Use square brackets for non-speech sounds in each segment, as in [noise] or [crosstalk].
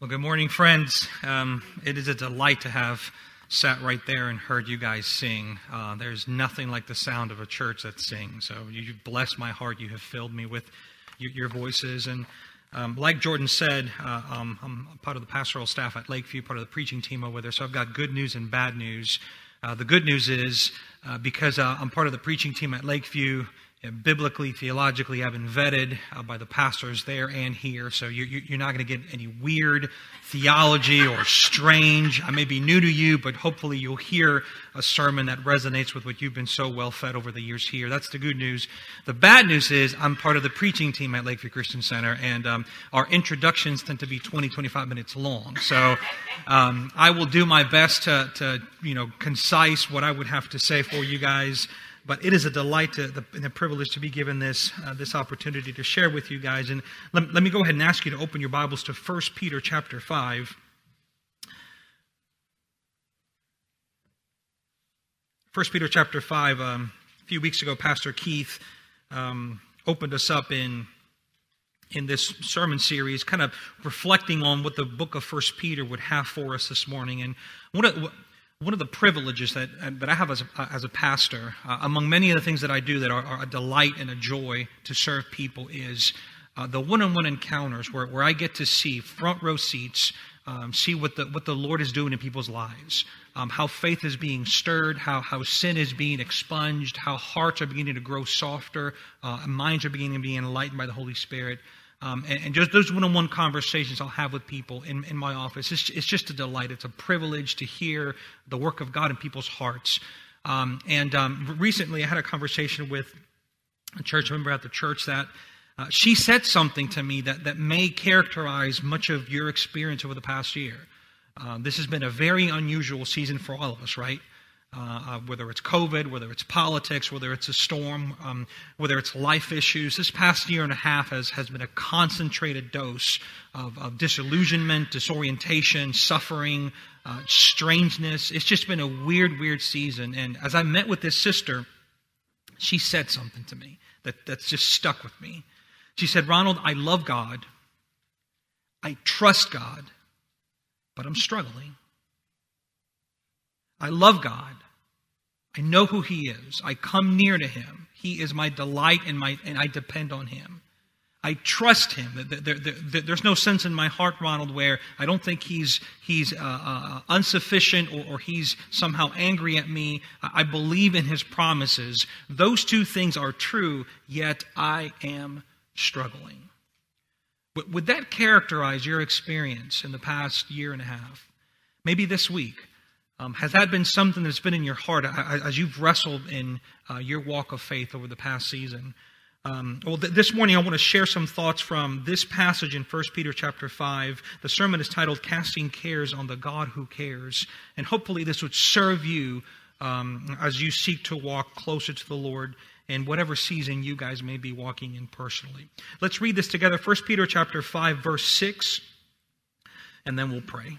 Well, good morning, friends. Um, it is a delight to have sat right there and heard you guys sing. Uh, there's nothing like the sound of a church that sings. So you've blessed my heart. You have filled me with your, voices. And um, like Jordan said, uh, um, I'm part of the pastoral staff at Lakeview, part of the preaching team over there. So I've got good news and bad news. Uh, the good news is uh, because uh, I'm part of the preaching team at Lakeview, biblically, theologically, I've been vetted uh, by the pastors there and here, so you, you're not going to get any weird theology or strange. I may be new to you, but hopefully you'll hear a sermon that resonates with what you've been so well fed over the years here. That's the good news. The bad news is I'm part of the preaching team at Lakeview Christian Center, and um, our introductions tend to be 20, 25 minutes long. So um, I will do my best to, to, you know, concise what I would have to say for you guys. But it is a delight to, the, and a privilege to be given this, uh, this opportunity to share with you guys. And let, let me go ahead and ask you to open your Bibles to 1 Peter chapter 5. 1 Peter chapter 5, um, a few weeks ago, Pastor Keith um, opened us up in, in this sermon series, kind of reflecting on what the book of 1 Peter would have for us this morning. And one of, one of the privileges that, that I have as a, as a pastor, uh, among many of the things that I do that are, are, a delight and a joy to serve people, is uh, the one on one encounters where, where I get to see front row seats, um, see what the, what the Lord is doing in people's lives, um, how faith is being stirred, how, how sin is being expunged, how hearts are beginning to grow softer, uh, minds are beginning to be enlightened by the Holy Spirit. Um, and, and, just those one-on-one conversations I'll have with people in, in my office, it's, it's, just a delight. It's a privilege to hear the work of God in people's hearts. Um, and um, recently, I had a conversation with a church member at the church that uh, she said something to me that, that may characterize much of your experience over the past year. Uh, this has been a very unusual season for all of us, right? Uh, uh, whether it's COVID, whether it's politics, whether it's a storm, um, whether it's life issues. This past year and a half has, has been a concentrated dose of, of disillusionment, disorientation, suffering, uh, strangeness. It's just been a weird, weird season. And as I met with this sister, she said something to me that, that's just stuck with me. She said, Ronald, I love God. I trust God, but I'm struggling. I love God. I know who He is. I come near to Him. He is my delight and, my, and I depend on Him. I trust Him. There, there, there's no sense in my heart, Ronald, where I don't think He's, he's uh, uh, insufficient or, or He's somehow angry at me. I believe in His promises. Those two things are true, yet I am struggling. Would that characterize your experience in the past year and a half? Maybe this week. Um, has that been something that's been in your heart as you've wrestled in uh, your walk of faith over the past season? Um, well, th- this morning I want to share some thoughts from this passage in 1 Peter chapter 5. The sermon is titled Casting Cares on the God Who Cares. And hopefully this would serve you um, as you seek to walk closer to the Lord in whatever season you guys may be walking in personally. Let's read this together. 1 Peter chapter 5, verse 6, and then we'll pray.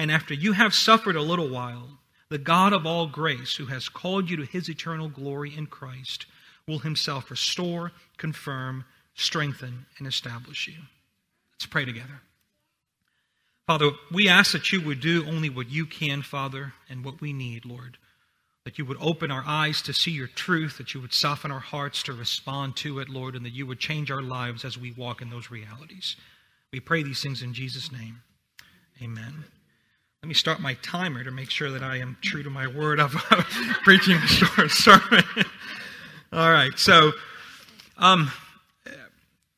And after you have suffered a little while, the God of all grace, who has called you to his eternal glory in Christ, will himself restore, confirm, strengthen, and establish you. Let's pray together. Father, we ask that you would do only what you can, Father, and what we need, Lord. That you would open our eyes to see your truth, that you would soften our hearts to respond to it, Lord, and that you would change our lives as we walk in those realities. We pray these things in Jesus' name. Amen. Let me start my timer to make sure that I am true to my word of [laughs] preaching a short sermon. [laughs] All right, so um,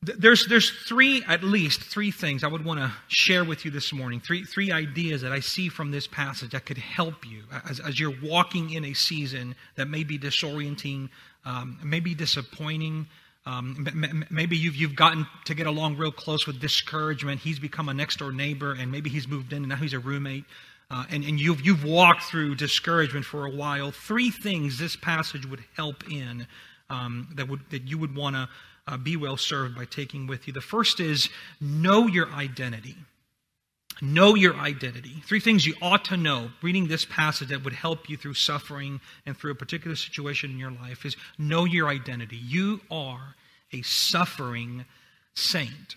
there's there's three at least three things I would want to share with you this morning. Three three ideas that I see from this passage that could help you as, as you're walking in a season that may be disorienting, um, maybe disappointing, Um, maybe you've, you've gotten to get along real close with discouragement. He's become a next door neighbor, and maybe he's moved in, and now he's a roommate. Uh, and, and you've, you've walked through discouragement for a while. Three things this passage would help in um, that, would, that you would want to uh, be well served by taking with you. The first is know your identity. Know your identity. Three things you ought to know reading this passage that would help you through suffering and through a particular situation in your life is know your identity. You are a suffering saint.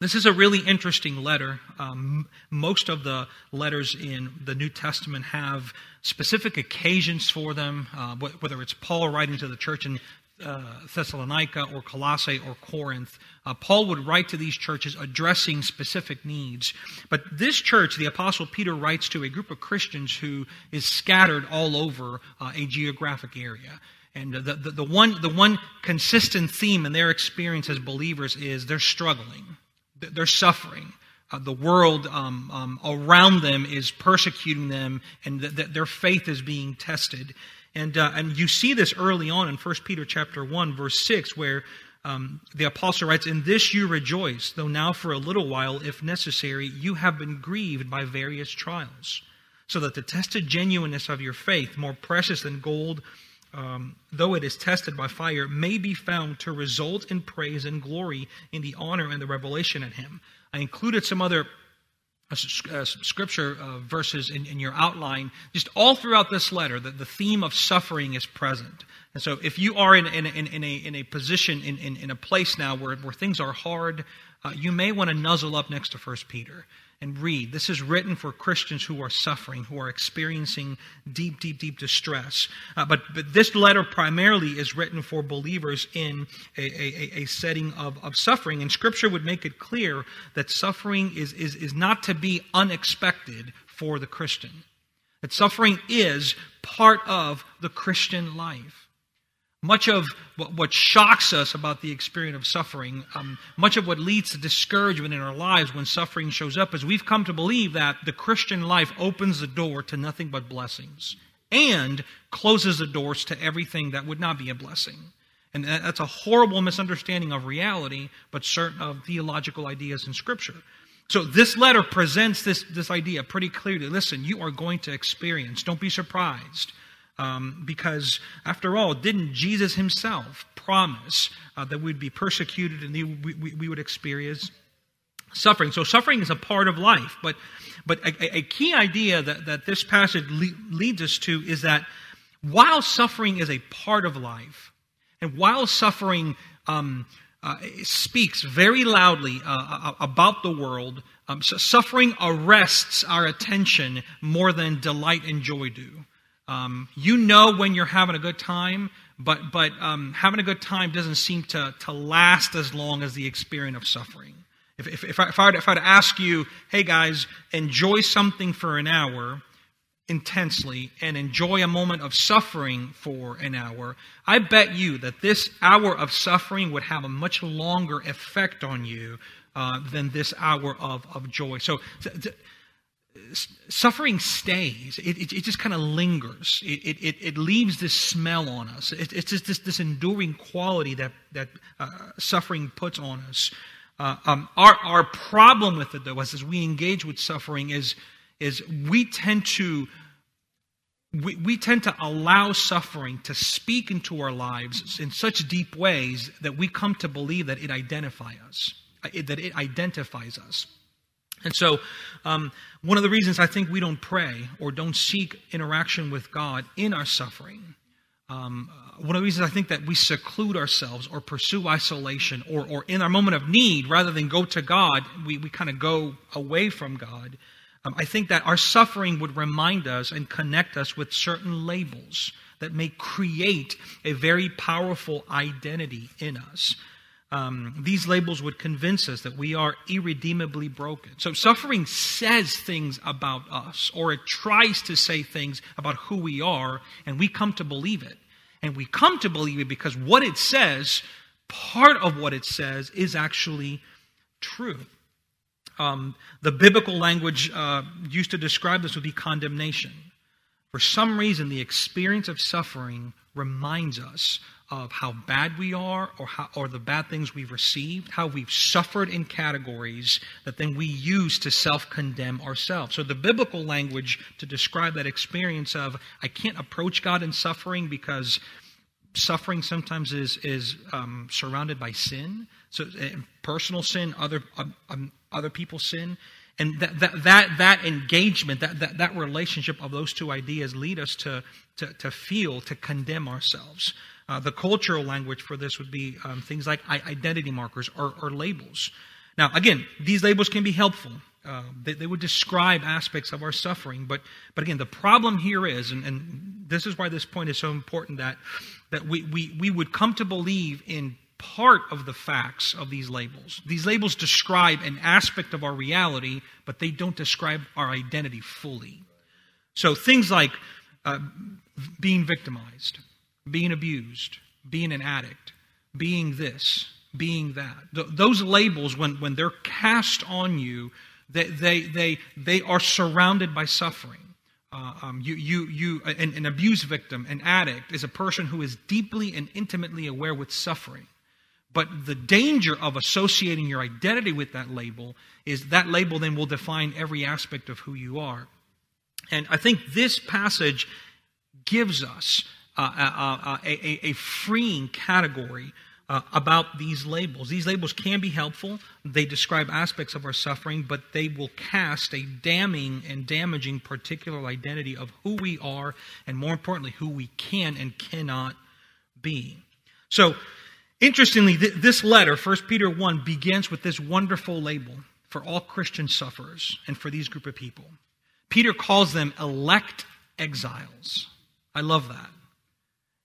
This is a really interesting letter. Um, most of the letters in the New Testament have specific occasions for them, uh, whether it's Paul writing to the church in uh, Thessalonica or Colossae or Corinth. Uh, Paul would write to these churches addressing specific needs. But this church, the Apostle Peter writes to a group of Christians who is scattered all over uh, a geographic area. And the, the, the, one, the one consistent theme in their experience as believers is they're struggling, they're suffering. Uh, the world um, um, around them is persecuting them, and th- th- their faith is being tested. And, uh, and you see this early on in 1 Peter chapter 1, verse 6, where um, the apostle writes, In this you rejoice, though now for a little while, if necessary, you have been grieved by various trials, so that the tested genuineness of your faith, more precious than gold, um, though it is tested by fire, may be found to result in praise and glory in the honor and the revelation in him. I included some other scripture uh, verses in, in, your outline, just all throughout this letter, the, the theme of suffering is present. And so, if you are in, in, in, in a, in a position, in, in, in a place now where, where things are hard, uh, you may want to nuzzle up next to First Peter and read. This is written for Christians who are suffering, who are experiencing deep, deep, deep distress. Uh, but, but this letter primarily is written for believers in a, a, a setting of, of suffering. And Scripture would make it clear that suffering is, is, is not to be unexpected for the Christian. That suffering is part of the Christian life. Much of what shocks us about the experience of suffering, um, much of what leads to discouragement in our lives when suffering shows up, is we've come to believe that the Christian life opens the door to nothing but blessings and closes the doors to everything that would not be a blessing. And that's a horrible misunderstanding of reality, but certain of theological ideas in Scripture. So this letter presents this, this idea pretty clearly. Listen, you are going to experience, don't be surprised um, because, after all, didn't Jesus himself promise uh, that we'd be persecuted and we, we, we, would experience suffering? So, suffering is a part of life. But, but a, a key idea that, that this passage le- leads us to is that while suffering is a part of life, and while suffering um, uh, speaks very loudly uh, about the world, um, so suffering arrests our attention more than delight and joy do. Um, you know when you're having a good time, but, but um, having a good time doesn't seem to, to last as long as the experience of suffering. If, if, if, I, if, I were to, if I were to ask you, hey guys, enjoy something for an hour intensely and enjoy a moment of suffering for an hour, I bet you that this hour of suffering would have a much longer effect on you uh, than this hour of, of joy. So, suffering stays. It, it, it just kind of lingers. It, it, it, leaves this smell on us. It, it's just this, this enduring quality that, that uh, suffering puts on us. Uh, um, our, our problem with it, though, is as we engage with suffering, is, is we tend to we, we tend to allow suffering to speak into our lives in such deep ways that we come to believe that it identifies us, that it identifies us. And so, um, one of the reasons I think we don't pray or don't seek interaction with God in our suffering, um, one of the reasons I think that we seclude ourselves or pursue isolation or, or in our moment of need, rather than go to God, we, we kind of go away from God. Um, I think that our suffering would remind us and connect us with certain labels that may create a very powerful identity in us um, these labels would convince us that we are irredeemably broken. So suffering says things about us, or it tries to say things about who we are, and we come to believe it. And we come to believe it because what it says, part of what it says, is actually true. Um, the biblical language uh, used to describe this would be condemnation. For some reason, the experience of suffering reminds us of how bad we are or, how, or the bad things we've received, how we've suffered in categories that then we use to self condemn ourselves. So, the biblical language to describe that experience of I can't approach God in suffering because suffering sometimes is, is um, surrounded by sin. So, uh, personal sin, other, um, um, other people's sin. And that, that, that, that engagement, that, that, that relationship of those two ideas lead us to, to, to feel, to condemn ourselves. Uh, the cultural language for this would be um, things like identity markers or, or, labels. Now, again, these labels can be helpful. Uh, they, they, would describe aspects of our suffering, but but again, the problem here is, and, and this is why this point is so important that that we, we we would come to believe in part of the facts of these labels. These labels describe an aspect of our reality, but they don't describe our identity fully. So things like uh, being victimized, being abused, being an addict, being this, being that. Th- those labels, when, when they're cast on you, they, they, they, they are surrounded by suffering. Uh, um, you, you, you, an, an abuse victim, an addict, is a person who is deeply and intimately aware with suffering. But the danger of associating your identity with that label is that label then will define every aspect of who you are. And I think this passage gives us a, a, freeing category uh, about these labels. These labels can be helpful. They describe aspects of our suffering, but they will cast a damning and damaging particular identity of who we are, and more importantly, who we can and cannot be. So, interestingly, th- this letter, 1 Peter 1, begins with this wonderful label for all Christian sufferers and for these group of people. Peter calls them elect exiles. I love that.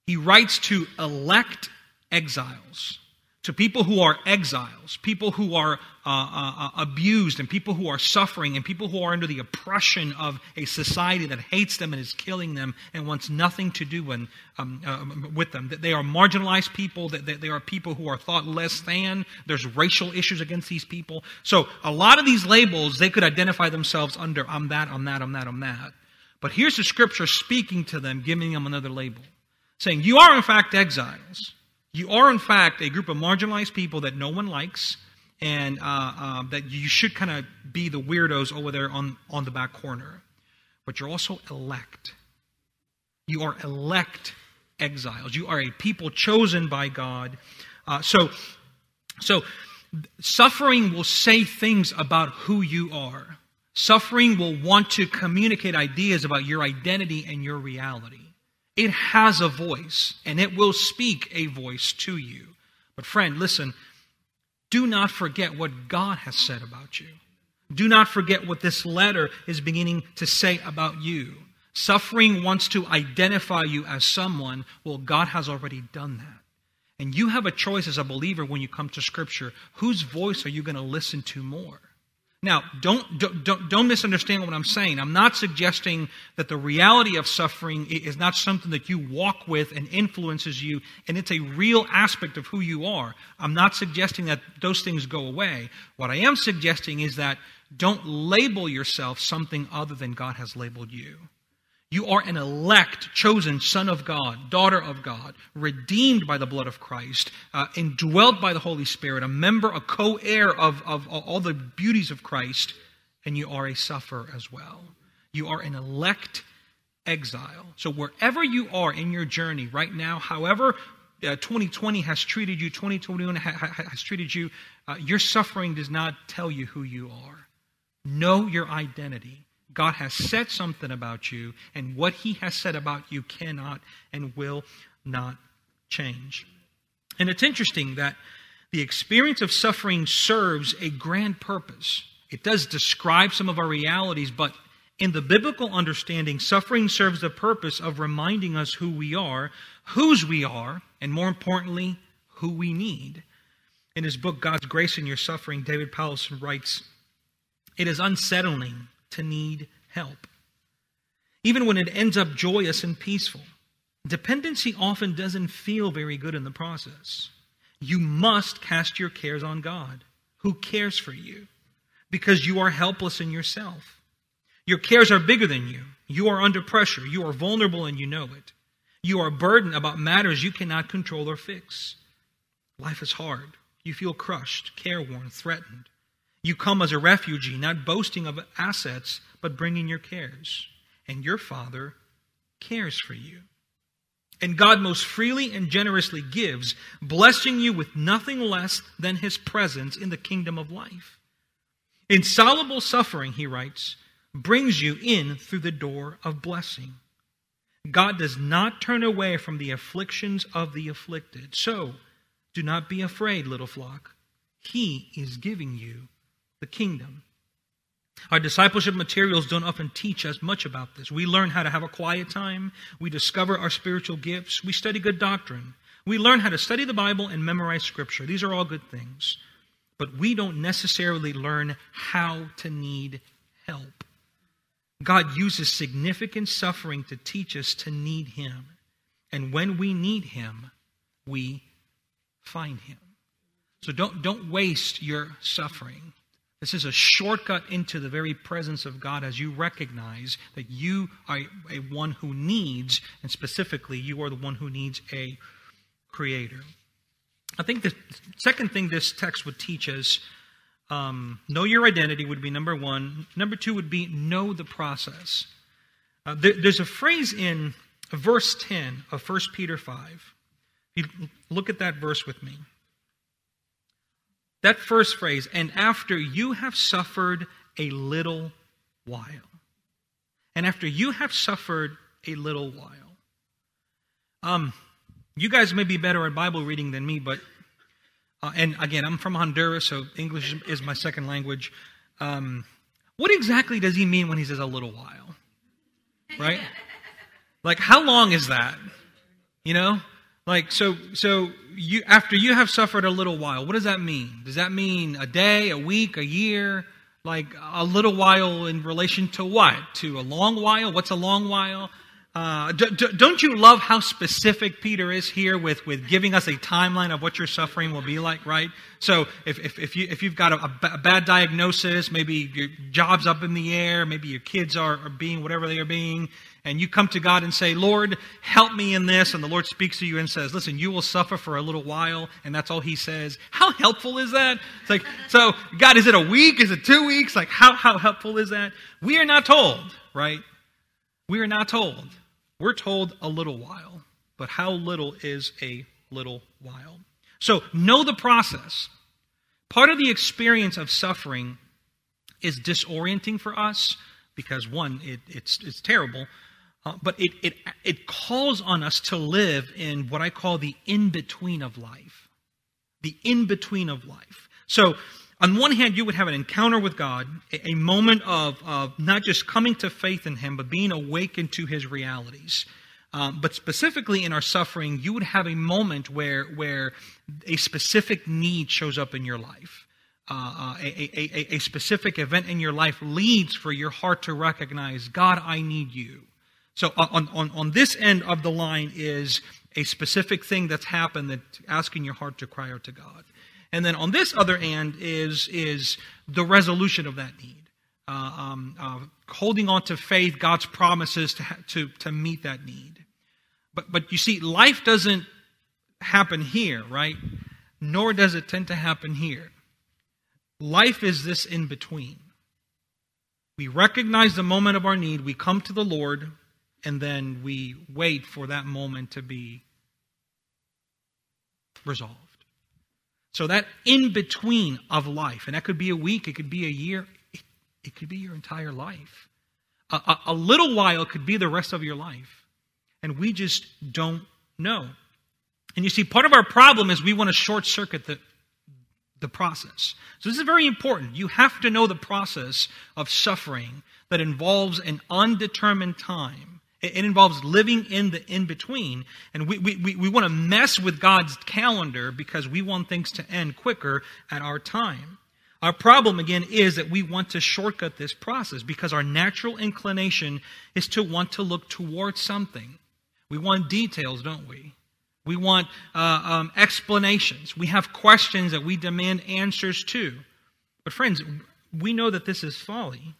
He writes to elect exiles, to people who are exiles, people who are uh, uh, abused, and people who are suffering, and people who are under the oppression of a society that hates them and is killing them and wants nothing to do in, um, uh, with them. That they are marginalized people, that they are people who are thought less than. There's racial issues against these people. So a lot of these labels, they could identify themselves under I'm that, I'm that, I'm that, I'm that. But here's the scripture speaking to them, giving them another label saying, You are in fact exiles. You are in fact a group of marginalized people that no one likes, and uh, uh, that you should kind of be the weirdos over there on, on the back corner. But you're also elect. You are elect exiles. You are a people chosen by God. Uh, so, so suffering will say things about who you are. Suffering will want to communicate ideas about your identity and your reality. It has a voice, and it will speak a voice to you. But, friend, listen, do not forget what God has said about you. Do not forget what this letter is beginning to say about you. Suffering wants to identify you as someone. Well, God has already done that. And you have a choice as a believer when you come to Scripture. Whose voice are you going to listen to more? Now, don't, don't, don't misunderstand what I'm saying. I'm not suggesting that the reality of suffering is not something that you walk with and influences you, and it's a real aspect of who you are. I'm not suggesting that those things go away. What I am suggesting is that don't label yourself something other than God has labeled you. You are an elect, chosen son of God, daughter of God, redeemed by the blood of Christ, uh, indwelt by the Holy Spirit, a member, a co heir of, of all the beauties of Christ, and you are a sufferer as well. You are an elect exile. So, wherever you are in your journey right now, however uh, 2020 has treated you, 2021 ha- ha- has treated you, uh, your suffering does not tell you who you are. Know your identity. God has said something about you, and what He has said about you cannot and will not change. And it's interesting that the experience of suffering serves a grand purpose. It does describe some of our realities, but in the biblical understanding, suffering serves the purpose of reminding us who we are, whose we are, and more importantly, who we need. In his book, God's Grace in Your Suffering, David Powlison writes, It is unsettling to need help, even when it ends up joyous and peaceful. Dependency often doesn't feel very good in the process. You must cast your cares on God, who cares for you, because you are helpless in yourself. Your cares are bigger than you. You are under pressure. You are vulnerable and you know it. You are burdened about matters you cannot control or fix. Life is hard. You feel crushed, careworn, threatened. You come as a refugee, not boasting of assets, but bringing your cares. And your Father cares for you. And God most freely and generously gives, blessing you with nothing less than his presence in the kingdom of life. Insoluble suffering, he writes, brings you in through the door of blessing. God does not turn away from the afflictions of the afflicted. So, do not be afraid, little flock. He is giving you the kingdom. Our discipleship materials don't often teach us much about this. We learn how to have a quiet time. We discover our spiritual gifts. We study good doctrine. We learn how to study the Bible and memorize Scripture. These are all good things. But we don't necessarily learn how to need help. God uses significant suffering to teach us to need Him. And when we need Him, we find Him. So don't, don't waste your suffering. This is a shortcut into the very presence of God as you recognize that you are a one who needs, and specifically, you are the one who needs a creator. I think the second thing this text would teach us um, know your identity would be number one. Number two would be know the process. Uh, there, there's a phrase in verse 10 of 1 Peter 5. You look at that verse with me. That first phrase, and after you have suffered a little while. And after you have suffered a little while. Um, you guys may be better at Bible reading than me, but uh, and again, I'm from Honduras, so English is my second language. Um, what exactly does he mean when he says a little while? Right? Like, how long is that? You know? Like, so, so you, after you have suffered a little while, what does that mean? Does that mean a day, a week, a year? Like, a little while in relation to what? To a long while? What's a long while? Uh, d- d- don't you love how specific Peter is here with, with giving us a timeline of what your suffering will be like, right? So if, if, if, you, if you've got a, a, bad diagnosis, maybe your job's up in the air, maybe your kids are, are being whatever they are being, and you come to God and say, Lord, help me in this, and the Lord speaks to you and says, listen, you will suffer for a little while, and that's all he says. How helpful is that? It's like, so God, is it a week? Is it two weeks? Like, how, how helpful is that? We are not told, right? We are not told. We're told a little while, but how little is a little while? So, know the process. Part of the experience of suffering is disorienting for us because, one, it, it's, it's terrible, uh, but it, it, it calls on us to live in what I call the in between of life. The in between of life. So, on one hand, you would have an encounter with God, a, a moment of, of not just coming to faith in Him, but being awakened to His realities. Um, but specifically in our suffering, you would have a moment where, where a specific need shows up in your life. Uh, uh, a, a, a, specific event in your life leads for your heart to recognize, God, I need you. So on, on, on this end of the line is a specific thing that's happened that's asking your heart to cry out to God. And then on this other end is, is the resolution of that need. Uh, um, uh, holding on to faith, God's promises to, to, to meet that need. But, but you see, life doesn't happen here, right? Nor does it tend to happen here. Life is this in between. We recognize the moment of our need, we come to the Lord, and then we wait for that moment to be resolved. So that in between of life, and that could be a week, it could be a year, it, it could be your entire life. A, a, a little while could be the rest of your life. And we just don't know. And you see, part of our problem is we want to short circuit the, the process. So this is very important. You have to know the process of suffering that involves an undetermined time it involves living in the in between. And we, we, we want to mess with God's calendar because we want things to end quicker at our time. Our problem, again, is that we want to shortcut this process because our natural inclination is to want to look towards something. We want details, don't we? We want uh, um, explanations. We have questions that we demand answers to. But, friends, we know that this is folly.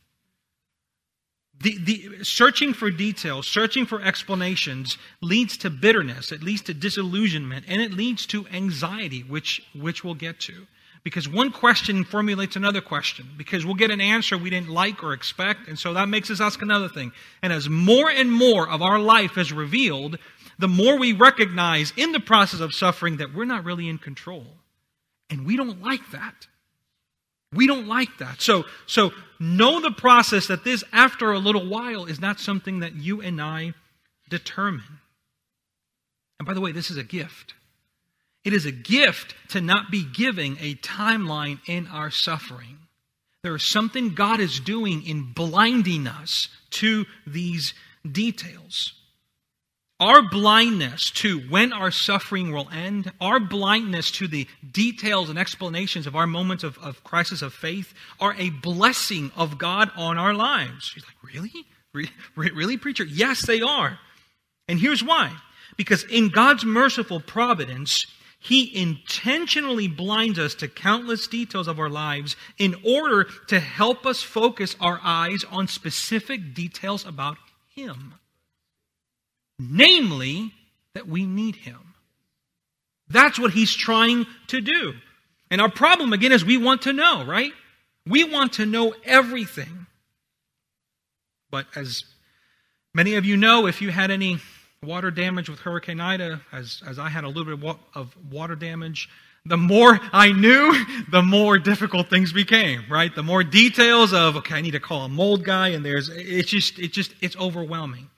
The, the searching for details, searching for explanations leads to bitterness, it leads to disillusionment, and it leads to anxiety, which, which we'll get to. Because one question formulates another question, because we'll get an answer we didn't like or expect, and so that makes us ask another thing. And as more and more of our life is revealed, the more we recognize in the process of suffering that we're not really in control. And we don't like that. We don't like that. So, so know the process that this, after a little while, is not something that you and I determine. And by the way, this is a gift. It is a gift to not be giving a timeline in our suffering. There is something God is doing in blinding us to these details. Our blindness to when our suffering will end, our blindness to the details and explanations of our moments of, of crisis of faith are a blessing of God on our lives. She's like, Really? Re- really, preacher? Yes, they are. And here's why. Because in God's merciful providence, He intentionally blinds us to countless details of our lives in order to help us focus our eyes on specific details about Him namely, that we need Him. That's what He's trying to do. And our problem, again, is we want to know, right? We want to know everything. But as many of you know, if you had any water damage with Hurricane Ida, as, as I had a little bit of water damage, the more I knew, [laughs] the more difficult things became, right? The more details of, okay, I need to call a mold guy, and there's, it's just, it's just, it's overwhelming.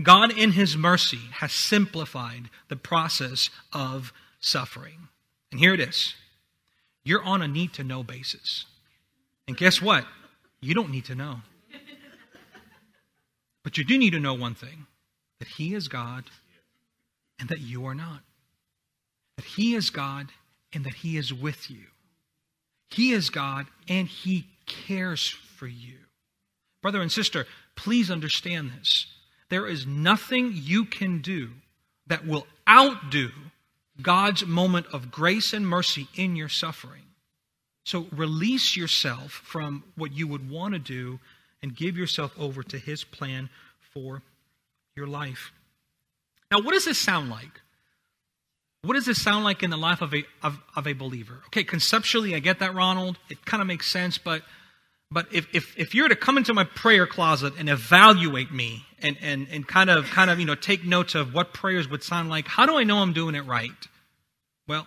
God, in His mercy, has simplified the process of suffering. And here it is you're on a need to know basis. And guess what? You don't need to know. But you do need to know one thing that He is God and that you are not. That He is God and that He is with you. He is God and He cares for you. Brother and sister, please understand this. There is nothing you can do that will outdo God's moment of grace and mercy in your suffering. So release yourself from what you would want to do and give yourself over to His plan for your life. Now, what does this sound like? What does this sound like in the life of a, of, of a believer? Okay, conceptually, I get that, Ronald. It kind of makes sense, but but if, if, if you're to come into my prayer closet and evaluate me and, and, and kind of kind of you know take notes of what prayers would sound like, how do I know I'm doing it right? Well,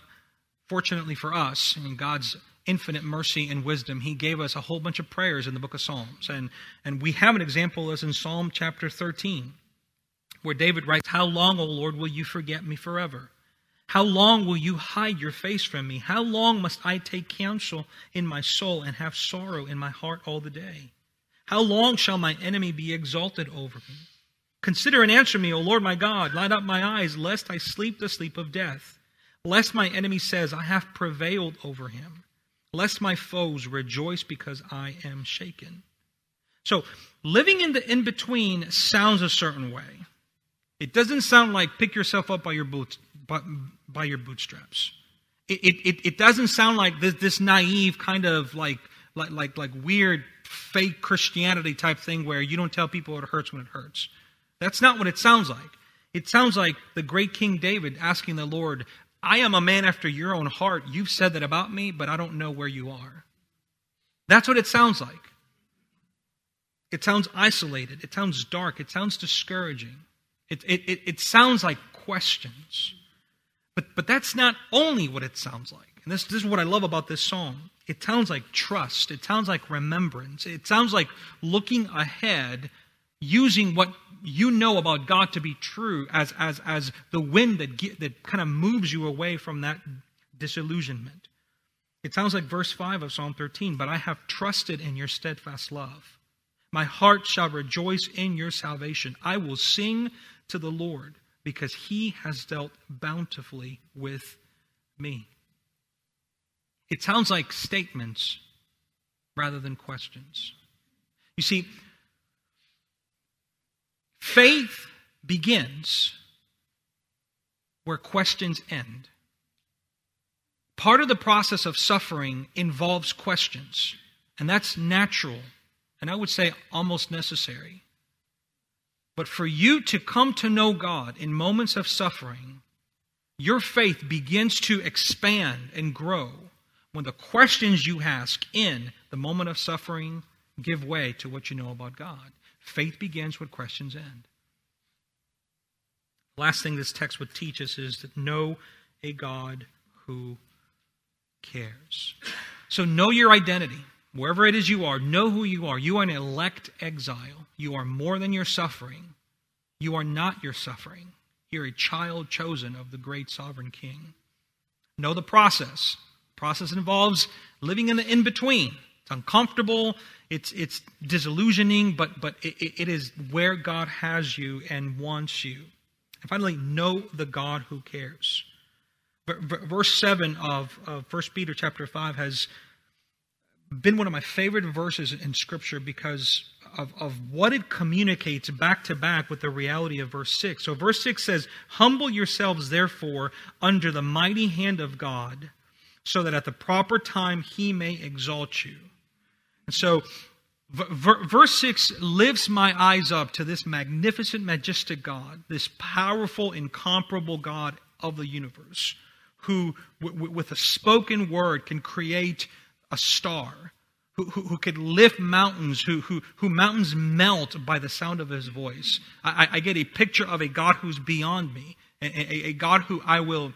fortunately for us, in God's infinite mercy and wisdom, He gave us a whole bunch of prayers in the book of Psalms. And, and we have an example as in Psalm chapter 13, where David writes, How long, O Lord, will you forget me forever? How long will you hide your face from me? How long must I take counsel in my soul and have sorrow in my heart all the day? How long shall my enemy be exalted over me? Consider and answer me, O Lord my God. Light up my eyes, lest I sleep the sleep of death. Lest my enemy says, I have prevailed over him. Lest my foes rejoice because I am shaken. So, living in the in between sounds a certain way. It doesn't sound like pick yourself up by your boots, by, by your bootstraps. It, it, it doesn't sound like this, this naive kind of like, like, like, like weird fake Christianity type thing where you don't tell people it hurts when it hurts. That's not what it sounds like. It sounds like the great King David asking the Lord, I am a man after your own heart. You've said that about me, but I don't know where you are. That's what it sounds like. It sounds isolated. It sounds dark. It sounds discouraging. It, it, it, it sounds like questions. But, but that's not only what it sounds like. And this, this is what I love about this song. It sounds like trust. It sounds like remembrance. It sounds like looking ahead, using what you know about God to be true as, as, as the wind that, that kind of moves you away from that disillusionment. It sounds like verse 5 of Psalm 13, but I have trusted in your steadfast love. My heart shall rejoice in your salvation. I will sing to the Lord because he has dealt bountifully with me. It sounds like statements rather than questions. You see, faith begins where questions end. Part of the process of suffering involves questions, and that's natural and I would say almost necessary. But for you to come to know God in moments of suffering, your faith begins to expand and grow when the questions you ask in the moment of suffering give way to what you know about God. Faith begins when questions end. Last thing this text would teach us is that know a God who cares. So know your identity. Wherever it is you are, know who you are. You are an elect exile. You are more than your suffering. You are not your suffering. You're a child chosen of the great sovereign king. Know the process. Process involves living in the in between. It's uncomfortable, it's, it's disillusioning, but, but it, it is where God has you and wants you. And finally, know the God who cares. Verse 7 of, of 1 Peter chapter 5 has been one of my favorite verses in Scripture because of, of what it communicates back to back with the reality of verse 6. So, verse 6 says, Humble yourselves, therefore, under the mighty hand of God, so that at the proper time he may exalt you. And so, verse 6 lifts my eyes up to this magnificent, majestic God, this powerful, incomparable God of the universe, who, with a spoken word, can create a star, who, who, who could lift mountains, who, who, who mountains melt by the sound of his voice. I, I get a picture of a God who's beyond me, a, a, a God who I will,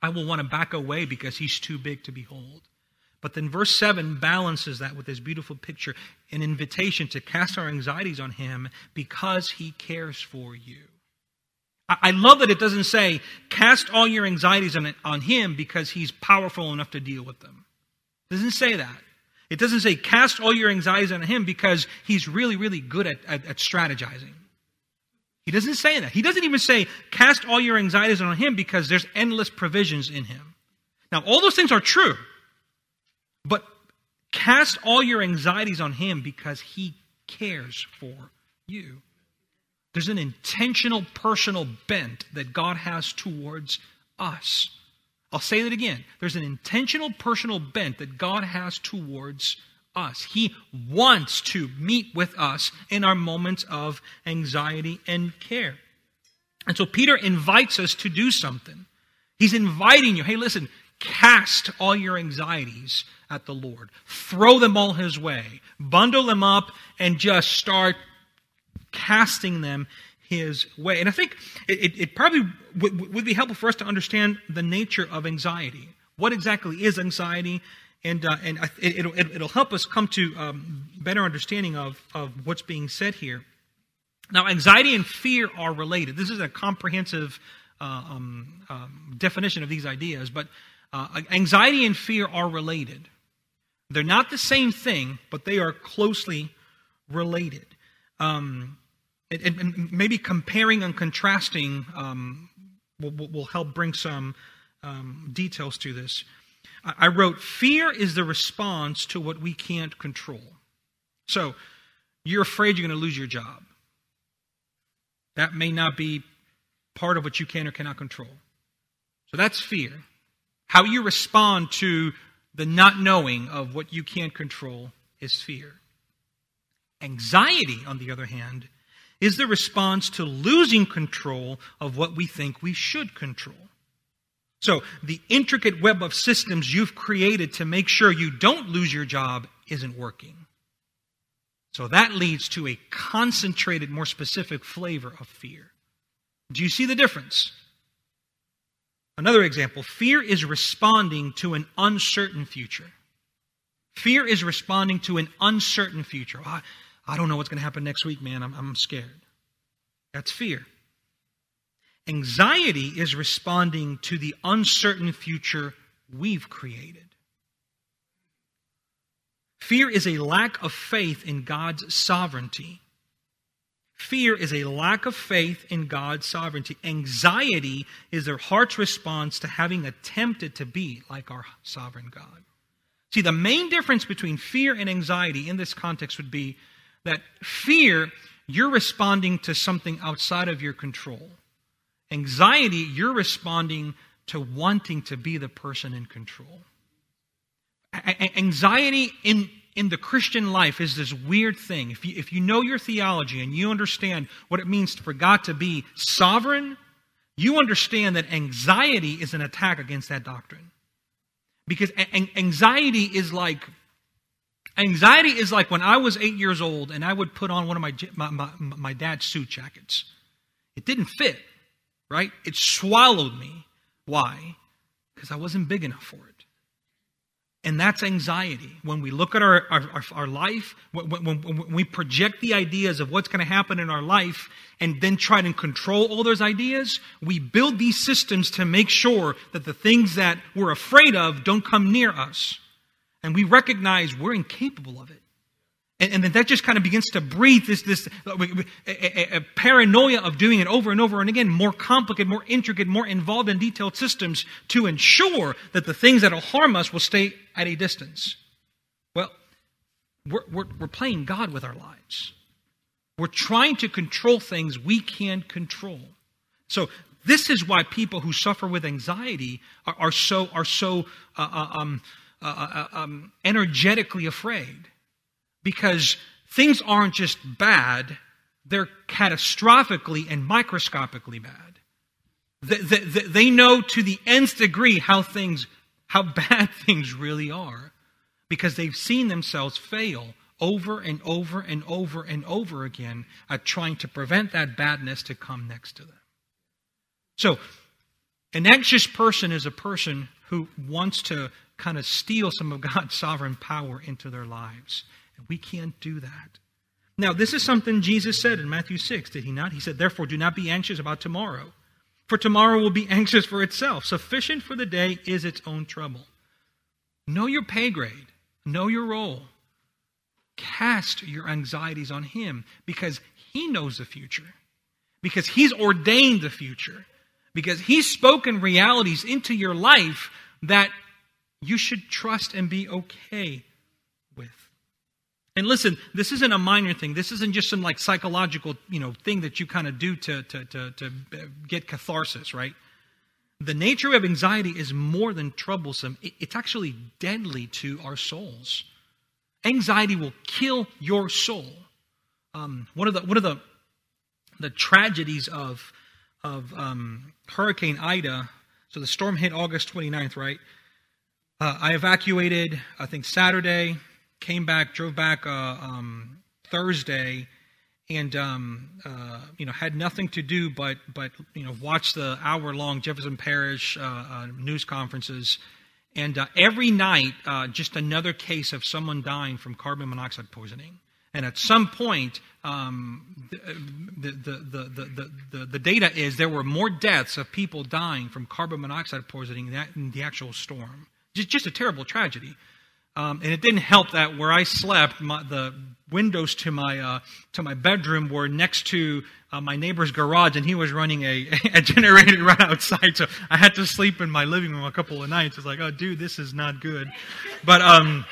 I will want to back away because he's too big to behold. But then verse 7 balances that with this beautiful picture an invitation to cast our anxieties on him because he cares for you. I love that it doesn't say, cast all your anxieties on, on him because he's powerful enough to deal with them. It doesn't say that. It doesn't say cast all your anxieties on him because he's really, really good at, at, at strategizing. He doesn't say that. He doesn't even say cast all your anxieties on him because there's endless provisions in him. Now, all those things are true, but cast all your anxieties on him because he cares for you. There's an intentional personal bent that God has towards us. I'll say that again. There's an intentional personal bent that God has towards us. He wants to meet with us in our moments of anxiety and care. And so Peter invites us to do something. He's inviting you, hey, listen, cast all your anxieties at the Lord. Throw them all his way. Bundle them up and just start casting them his way. And I think it, it probably w- would be helpful for us to understand the nature of anxiety. What exactly is anxiety? And, uh, and it, will it'll help us come to um, better understanding of, of what's being said here. Now, anxiety and fear are related. This is a comprehensive uh, um, um, definition of these ideas, but uh, anxiety and fear are related. They're not the same thing, but they are closely related. Um, and, and maybe comparing and contrasting um, will, will, help bring some um, details to this. I wrote, Fear is the response to what we can't control. So, you're afraid you're going to lose your job. That may not be part of what you can or cannot control. So, that's fear. How you respond to the not knowing of what you can't control is fear. Anxiety, on the other hand, is the response to losing control of what we think we should control. So, the intricate web of systems you've created to make sure you don't lose your job isn't working. So, that leads to a concentrated, more specific flavor of fear. Do you see the difference? Another example fear is responding to an uncertain future. Fear is responding to an uncertain future. Ah, I don't know what's going to happen next week, man. I'm, I'm scared. That's fear. Anxiety is responding to the uncertain future we've created. Fear is a lack of faith in God's sovereignty. Fear is a lack of faith in God's sovereignty. Anxiety is their heart's response to having attempted to be like our sovereign God. See, the main difference between fear and anxiety in this context would be that fear, you're responding to something outside of your control. Anxiety, you're responding to wanting to be the person in control. A- anxiety in, in the Christian life is this weird thing. If you, if you know your theology and you understand what it means for God to be sovereign, you understand that anxiety is an attack against that doctrine. Because a- anxiety is like anxiety is like when I was eight years old and I would put on one of my, my, my, my dad's suit jackets. It didn't fit, right? It swallowed me. Why? Because I wasn't big enough for it. And that's anxiety. When we look at our, our, our life, when, when, when, we project the ideas of what's going to happen in our life and then try to control all those ideas, we build these systems to make sure that the things that we're afraid of don't come near us. And we recognize we're incapable of it. And, and then that just kind of begins to breathe this, this a, a, a, paranoia of doing it over and over and again, more complicated, more intricate, more involved and detailed systems to ensure that the things that will harm us will stay at a distance. Well, we're, we're, we're playing God with our lives. We're trying to control things we can't control. So this is why people who suffer with anxiety are, are so are so uh, uh um, uh, uh, uh, um, energetically afraid because things aren't just bad, they're catastrophically and microscopically bad. They, they, they know to the nth degree how things, how [laughs] bad things really are because they've seen themselves fail over and over and over and over again at trying to prevent that badness to come next to them. So, an anxious person is a person who wants to kind of steal some of [laughs] God's sovereign power into their lives. And we can't do that. Now, this is something Jesus said in Matthew 6, did he not? He said, Therefore, do not be anxious about tomorrow, for tomorrow will be [laughs] anxious for itself. Sufficient for the day is its own trouble. Know your pay grade, know your role. Cast your anxieties on him because he knows the future, because he's ordained the future, because he's spoken realities into your life that you should trust and be okay with. and listen, this isn't a minor thing. This isn't just some like psychological, you know, thing that you kind of do to, to, to, to get catharsis, right? The nature of anxiety is more than troublesome. It's actually deadly to our souls. Anxiety will kill your soul. Um, one of the one of the the tragedies of of um, Hurricane Ida. So the storm hit August 29th, right? Uh, I evacuated, I think Saturday came back, drove back uh, um, Thursday, and um, uh, you know had nothing to do but but you know watch the hour long Jefferson Parish uh, uh, news conferences, and uh, every night just another case of someone dying from carbon monoxide poisoning. And at some point, um, the, the, the, the, the, data is there were more deaths of people dying from carbon monoxide poisoning than the actual storm. Just, a terrible tragedy. Um, and it didn't help that where I slept, my, the windows to my uh, to my bedroom were next to uh, my neighbor's garage, and he was running a, [laughs] a generator [laughs] right outside. So I had to sleep in my living room a couple of nights. It's like, oh, dude, this is not good. But um,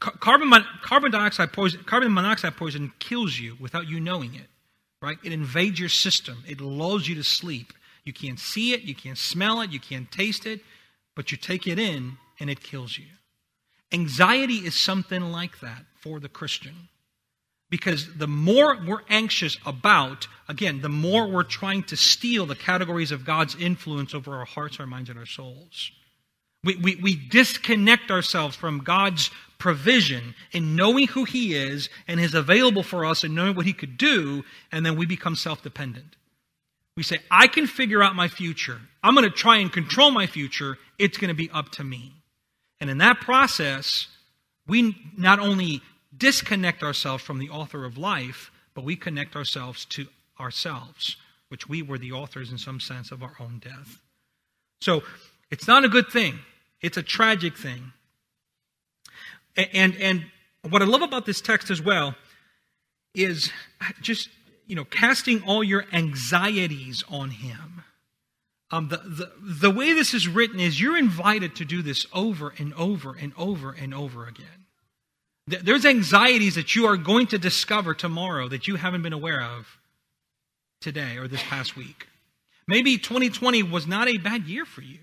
carbon carbon dioxide poison, carbon monoxide poison kills you without you knowing it. Right? It invades your system. It lulls you to sleep. You can't see it, you can't smell it, you can't taste it, but you take it in, and it kills you. Anxiety is something like that for the Christian. Because the more we're anxious about, again, the more we're trying to steal the categories of God's influence over our hearts, our minds, and our souls. We, we, we disconnect ourselves from God's provision in knowing who He is and is available for us and knowing what He could do, and then we become self dependent. We say, I can figure out my future. I'm going to try and control my future. It's going to be up to me. And in that process, we not only disconnect ourselves from the author of life, but we connect ourselves to ourselves, which we were the authors in some sense of our own death. So it's not a good thing. It's a tragic thing. And, and what I love about this text as well is just, you know, casting all your anxieties on him. Um, the, the, the way this is written is you're invited to do this over and over and over and over again. There's anxieties that you are going to discover tomorrow that you haven't been aware of today or this past week. Maybe 2020 was not a bad year for you.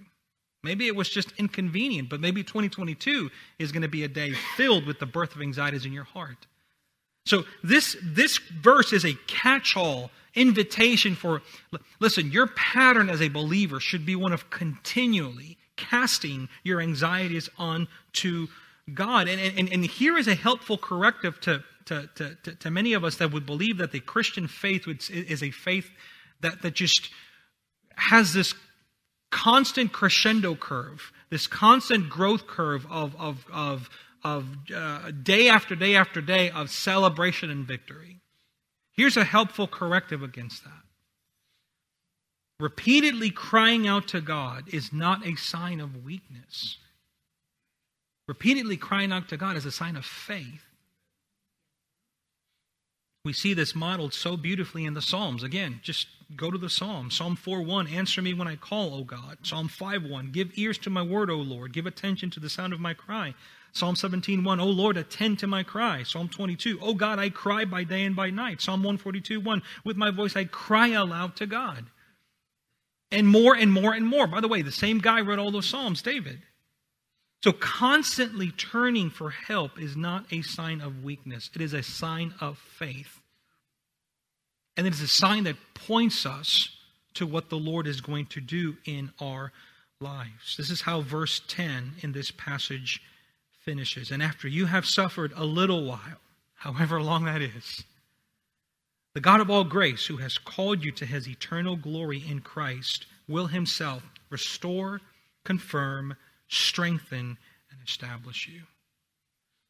Maybe it was just inconvenient, but maybe 2022 is going to be a day filled with the birth of anxieties in your heart. So this, this verse is a catch-all invitation for, listen, your pattern as a believer should be one of continually casting your anxieties onto God. And, and, and here is a helpful corrective to, to, to, to, many of us that would believe that the Christian faith is a faith that, that just has this constant crescendo curve, this constant growth curve of, of, of, of uh, day after day after day of celebration and victory. Here's a helpful corrective against that. Repeatedly crying out to God is not a sign of weakness. Repeatedly crying out to God is a sign of faith. We see this modeled so beautifully in the Psalms. Again, just go to the Psalms. Psalm 4:1, answer me when I call, O God. Psalm 5:1, give ears to my word, O Lord. Give attention to the sound of my cry. Psalm 17:1, O Lord, attend to my cry. Psalm 22, O God, I cry by day and by night. Psalm 142:1, with my voice I cry aloud to God. And more and more and more. By the way, the same guy wrote all those Psalms, David. So, constantly turning for help is not a sign of weakness, it is a sign of faith. And it is a sign that points us to what the Lord is going to do in our lives. This is how verse 10 in this passage finishes. And after you have suffered a little while, however long that is, the God of all grace, who has called you to his eternal glory in Christ, will himself restore, confirm, strengthen, and establish you.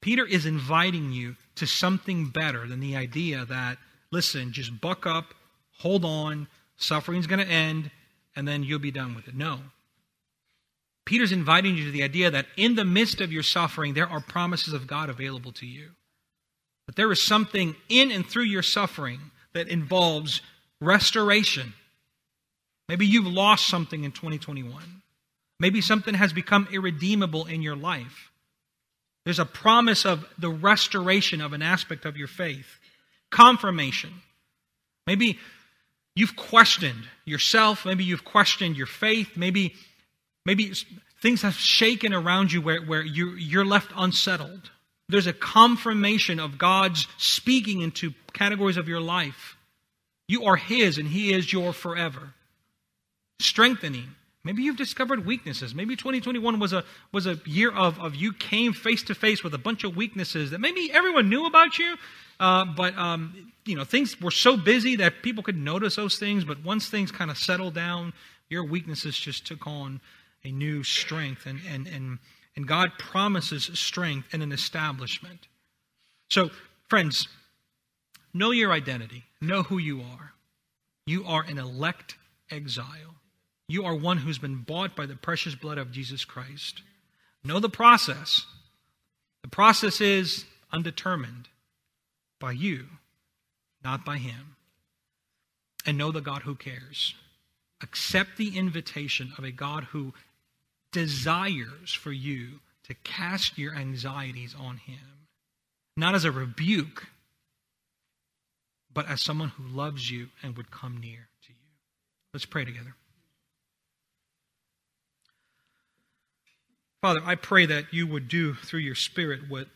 Peter is inviting you to something better than the idea that, listen, just buck up, hold on, suffering's going to end, and then you'll be done with it. No. Peter's inviting you to the idea that in the midst of your suffering, there are promises of God available to you. That there is something in and through your suffering that involves restoration. Maybe you've lost something in 2021. Maybe something has become irredeemable in your life. There's a promise of the restoration of an aspect of your faith, confirmation. Maybe you've questioned yourself, maybe you've questioned your faith, maybe maybe things have shaken around you where, where you're, you're left unsettled. There's a confirmation of God's speaking into categories of your life. You are His and He is your forever. Strengthening. Maybe you've discovered weaknesses. Maybe 2021 was a, was a year of, of you came face to face with a bunch of weaknesses that maybe everyone knew about you, uh, but um, you know things were so busy that people could notice those things. But once things kind of settled down, your weaknesses just took on a new strength, and and and and God promises strength and an establishment. So, friends, know your identity. Know who you are. You are an elect exile. You are one who's been bought by the precious blood of Jesus Christ. Know the process. The process is undetermined by you, not by Him. And know the God who cares. Accept the invitation of a God who desires for you to cast your anxieties on Him, not as a rebuke, but as someone who loves you and would come near to you. Let's pray together. Father, I pray that you would do through your Spirit what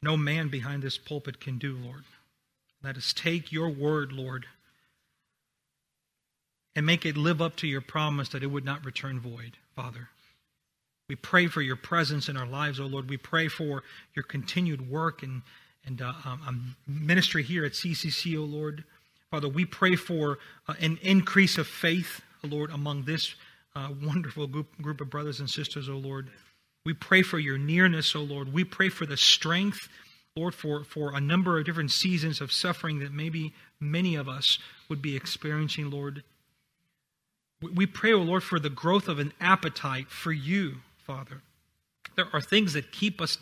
no man behind this pulpit can do, Lord. Let us take your word, Lord, and make it live up to your promise that it would not return void, Father. We pray for your presence in our lives, O oh Lord. We pray for your continued work and, and uh, um, um ministry here at CCC, O oh Lord. Father, we pray for uh, an increase of faith, O Lord, among this uh, wonderful group, group of brothers and sisters, O Lord. We pray for your nearness, O Lord. We pray for the strength, Lord, for, for a number of different seasons of suffering that maybe many of us would be experiencing, Lord. We pray, O Lord, for the growth of an appetite for you, Father. There are things that keep us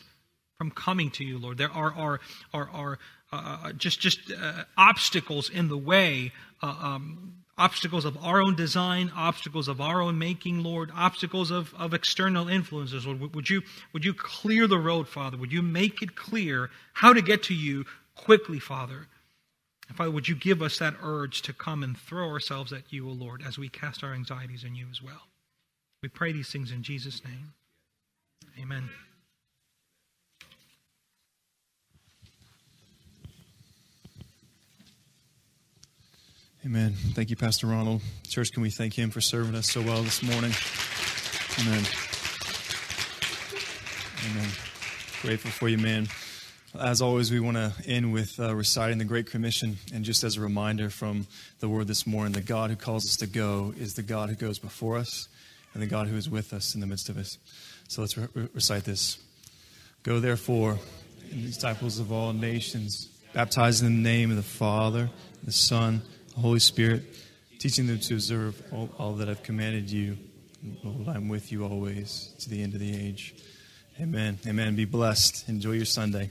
from coming to you, Lord. There are, are, are, are uh, uh just, just uh, obstacles in the way uh, um, obstacles of our own design, obstacles of our own making, Lord, obstacles of, of external influences, Lord. Would you, would you clear the road, Father? Would you make it clear how to get to you quickly, Father? And Father, would you give us that urge to come and throw ourselves at you, O Lord, as we cast our anxieties on you as well? We pray these things in Jesus' name. Amen. Amen. Thank you, Pastor Ronald. Church, can we thank him for serving us so well this morning? Amen. Amen. Grateful for you, man. As always, we want to end with uh, reciting the Great Commission. And just as a reminder from the word this morning, the God who calls us to go is the God who goes before us and the God who is with us in the midst of us. So let's re- recite this. Go therefore, disciples of all nations, baptizing in the name of the Father, the Son, Holy Spirit, teaching them to observe all, all that I've commanded you. Lord, I'm with you always to the end of the age. Amen. Amen. Be blessed. Enjoy your Sunday.